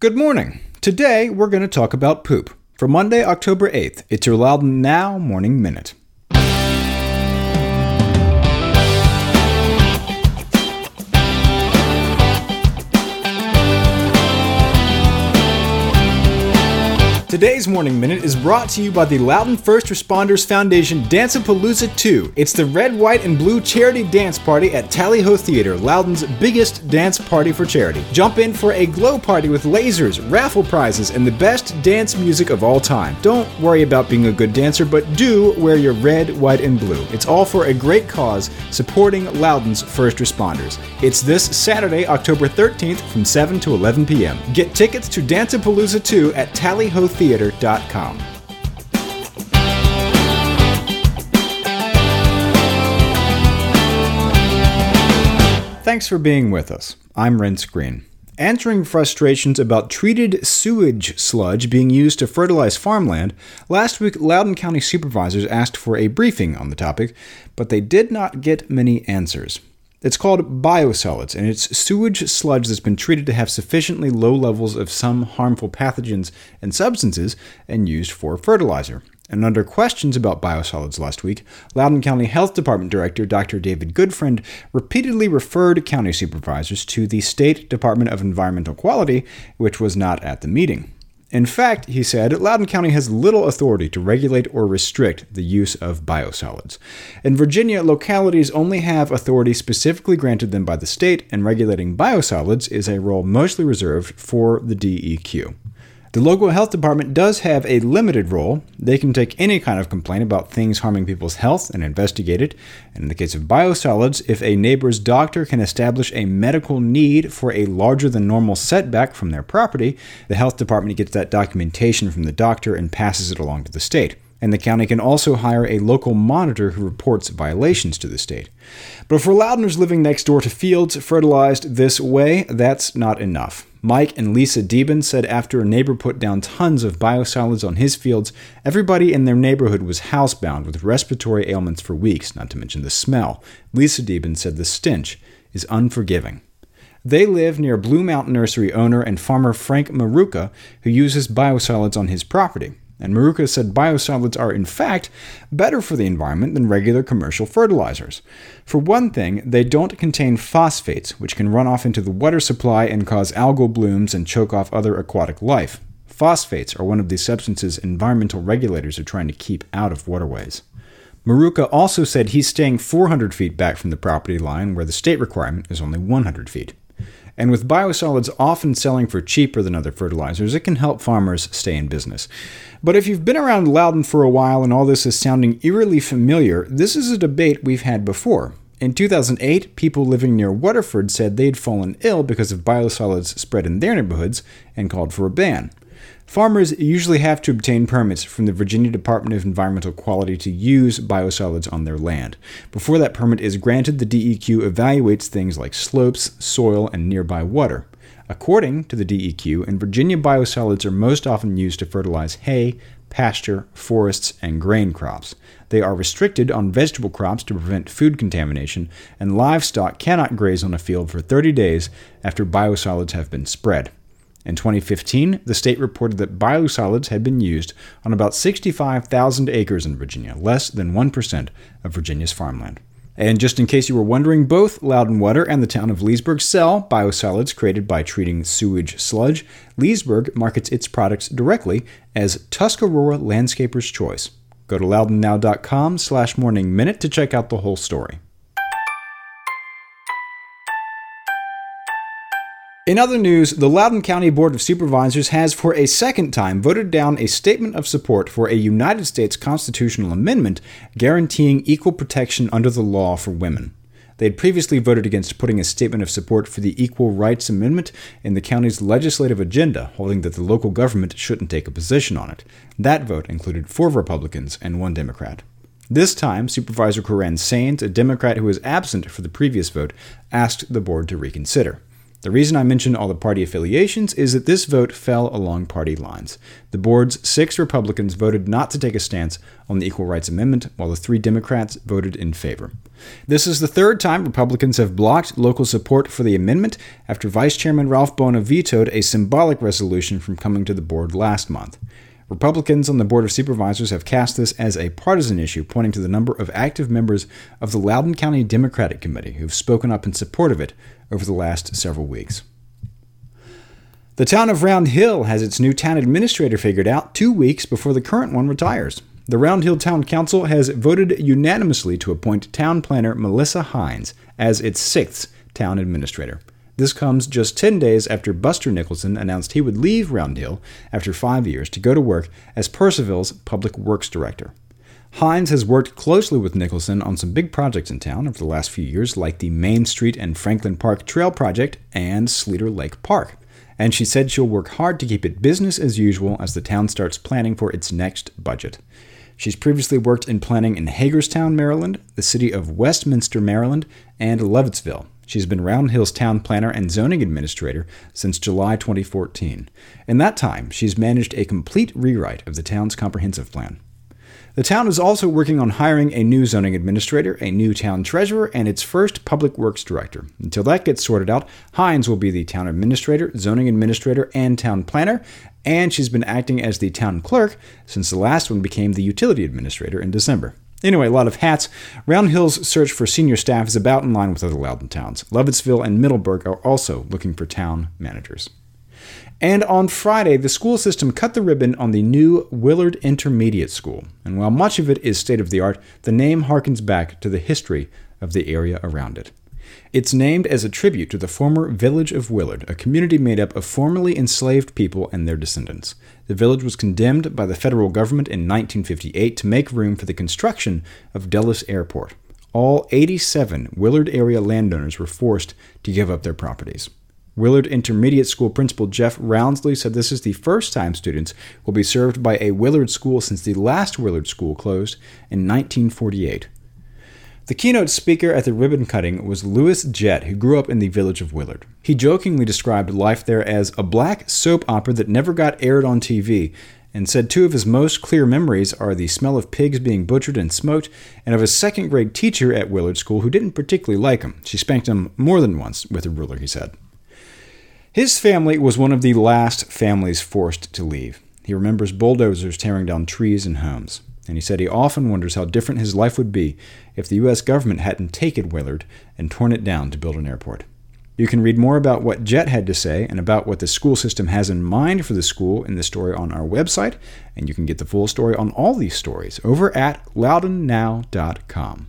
Good morning. Today we're going to talk about poop. For Monday, October 8th, it's your Loudoun Now Morning Minute. Today's Morning Minute is brought to you by the Loudoun First Responders Foundation Danceapalooza 2. It's the red, white, and blue charity dance party at Tally Ho Theater, Loudoun's biggest dance party for charity. Jump in for a glow party with lasers, raffle prizes, and the best dance music of all time. Don't worry about being a good dancer, but do wear your red, white, and blue. It's all for a great cause, supporting Loudoun's first responders. It's this Saturday, October 13th from 7 to 11 p.m. Get tickets to Danceapalooza 2 at Tally Ho Theater theater.com. Thanks for being with us. I'm Renss Greene. Answering frustrations about treated sewage sludge being used to fertilize farmland, last week Loudoun County supervisors asked for a briefing on the topic, but they did not get many answers. It's called biosolids, and it's sewage sludge that's been treated to have sufficiently low levels of some harmful pathogens and substances and used for fertilizer. And under questions about biosolids last week, Loudoun County Health Department Director Dr. David Goodfriend repeatedly referred county supervisors to the State Department of Environmental Quality, which was not at the meeting. In fact, he said, Loudoun County has little authority to regulate or restrict the use of biosolids. In Virginia, localities only have authority specifically granted them by the state, and regulating biosolids is a role mostly reserved for the DEQ. The local health department does have a limited role. They can take any kind of complaint about things harming people's health and investigate it. And in the case of biosolids, if a neighbor's doctor can establish a medical need for a larger than normal setback from their property, the health department gets that documentation from the doctor and passes it along to the state and the county can also hire a local monitor who reports violations to the state. But for Loudouners living next door to fields fertilized this way, that's not enough. Mike and Lisa Deben said after a neighbor put down tons of biosolids on his fields, everybody in their neighborhood was housebound with respiratory ailments for weeks, not to mention the smell. Lisa Deben said the stench is unforgiving. They live near Blue Mountain Nursery owner and farmer Frank Maruka, who uses biosolids on his property. And Maruka said biosolids are, in fact, better for the environment than regular commercial fertilizers. For one thing, they don't contain phosphates, which can run off into the water supply and cause algal blooms and choke off other aquatic life. Phosphates are one of the substances environmental regulators are trying to keep out of waterways. Maruka also said he's staying 400 feet back from the property line where the state requirement is only 100 feet. And with biosolids often selling for cheaper than other fertilizers, it can help farmers stay in business. But if you've been around Loudoun for a while and all this is sounding eerily familiar, this is a debate we've had before. In 2008, people living near Waterford said they'd fallen ill because of biosolids spread in their neighborhoods and called for a ban. Farmers usually have to obtain permits from the Virginia Department of Environmental Quality to use biosolids on their land. Before that permit is granted, the DEQ evaluates things like slopes, soil, and nearby water. According to the DEQ, in Virginia, biosolids are most often used to fertilize hay, pasture, forests, and grain crops. They are restricted on vegetable crops to prevent food contamination, and livestock cannot graze on a field for 30 days after biosolids have been spread. In 2015, the state reported that biosolids had been used on about 65,000 acres in Virginia, less than 1% of Virginia's farmland. And just in case you were wondering, both Loudoun Water and the town of Leesburg sell biosolids created by treating sewage sludge. Leesburg markets its products directly as Tuscarora Landscaper's Choice. Go to loudounnow.com slash morning minute to check out the whole story. In other news, the Loudoun County Board of Supervisors has for a second time voted down a statement of support for a United States constitutional amendment guaranteeing equal protection under the law for women. They had previously voted against putting a statement of support for the Equal Rights Amendment in the county's legislative agenda, holding that the local government shouldn't take a position on it. That vote included four Republicans and one Democrat. This time, Supervisor Koran Saines, a Democrat who was absent for the previous vote, asked the board to reconsider. The reason I mention all the party affiliations is that this vote fell along party lines. The board's six Republicans voted not to take a stance on the Equal Rights Amendment, while the three Democrats voted in favor. This is the third time Republicans have blocked local support for the amendment after Vice Chairman Ralph Buona vetoed a symbolic resolution from coming to the board last month. Republicans on the Board of Supervisors have cast this as a partisan issue, pointing to the number of active members of the Loudoun County Democratic Committee who've spoken up in support of it over the last several weeks. The town of Round Hill has its new town administrator figured out two weeks before the current one retires. The Round Hill Town Council has voted unanimously to appoint town planner Melissa Hynes as its sixth town administrator. This comes just 10 days after Buster Nicholson announced he would leave Round Hill after five years to go to work as Purcellville's public works director. Hynes has worked closely with Nicholson on some big projects in town over the last few years, like the Main Street and Franklin Park Trail Project and Sleeter Lake Park. And she said she'll work hard to keep it business as usual as the town starts planning for its next budget. She's previously worked in planning in Hagerstown, Maryland, the city of Westminster, Maryland, and Lovettsville. She's been Round Hill's town planner and zoning administrator since July 2014. In that time, she's managed a complete rewrite of the town's comprehensive plan. The town is also working on hiring a new zoning administrator, a new town treasurer, and its first public works director. Until that gets sorted out, Hynes will be the town administrator, zoning administrator, and town planner, and she's been acting as the town clerk since the last one became the utility administrator in December. Anyway, a lot of hats. Round Hill's search for senior staff is about in line with other Loudoun towns. Lovettsville and Middleburg are also looking for town managers. And on Friday, the school system cut the ribbon on the new Willard Intermediate School. And while much of it is state of the art, the name harkens back to the history of the area around it. It's named as a tribute to the former village of Willard, a community made up of formerly enslaved people and their descendants. The village was condemned by the federal government in 1958 to make room for the construction of Dulles Airport. All 87 Willard area landowners were forced to give up their properties. Willard Intermediate School Principal Jeff Roundsley said this is the first time students will be served by a Willard school since the last Willard school closed in 1948. The keynote speaker at the ribbon cutting was Louis Jett, who grew up in the village of Willard. He jokingly described life there as a black soap opera that never got aired on TV, and said two of his most clear memories are the smell of pigs being butchered and smoked, and of a second grade teacher at Willard School who didn't particularly like him. She spanked him more than once with a ruler, he said. His family was one of the last families forced to leave. He remembers bulldozers tearing down trees and homes, and he said he often wonders how different his life would be if the U.S. government hadn't taken Willard and torn it down to build an airport. You can read more about what Jett had to say and about what the school system has in mind for the school in the story on our website, and you can get the full story on all these stories over at loudounnow.com.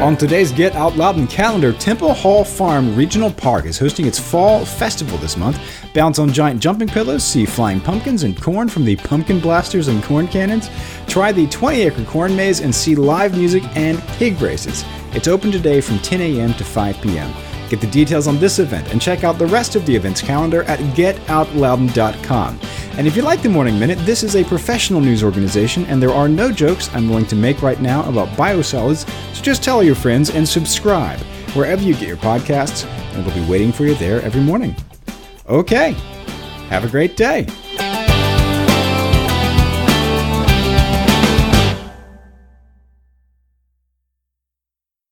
On today's Get Out Loudoun calendar, Temple Hall Farm Regional Park is hosting its fall festival this month. Bounce on giant jumping pillows, see flying pumpkins and corn from the pumpkin blasters and corn cannons. Try the 20 acre corn maze and see live music and pig races. It's open today from 10 a.m. to 5 p.m. Get the details on this event and check out the rest of the event's calendar at getoutloudon.com. And if you like the Morning Minute, this is a professional news organization, and there are no jokes I'm willing to make right now about biosolids, so just tell your friends and subscribe wherever you get your podcasts, and we'll be waiting for you there every morning. Okay, have a great day.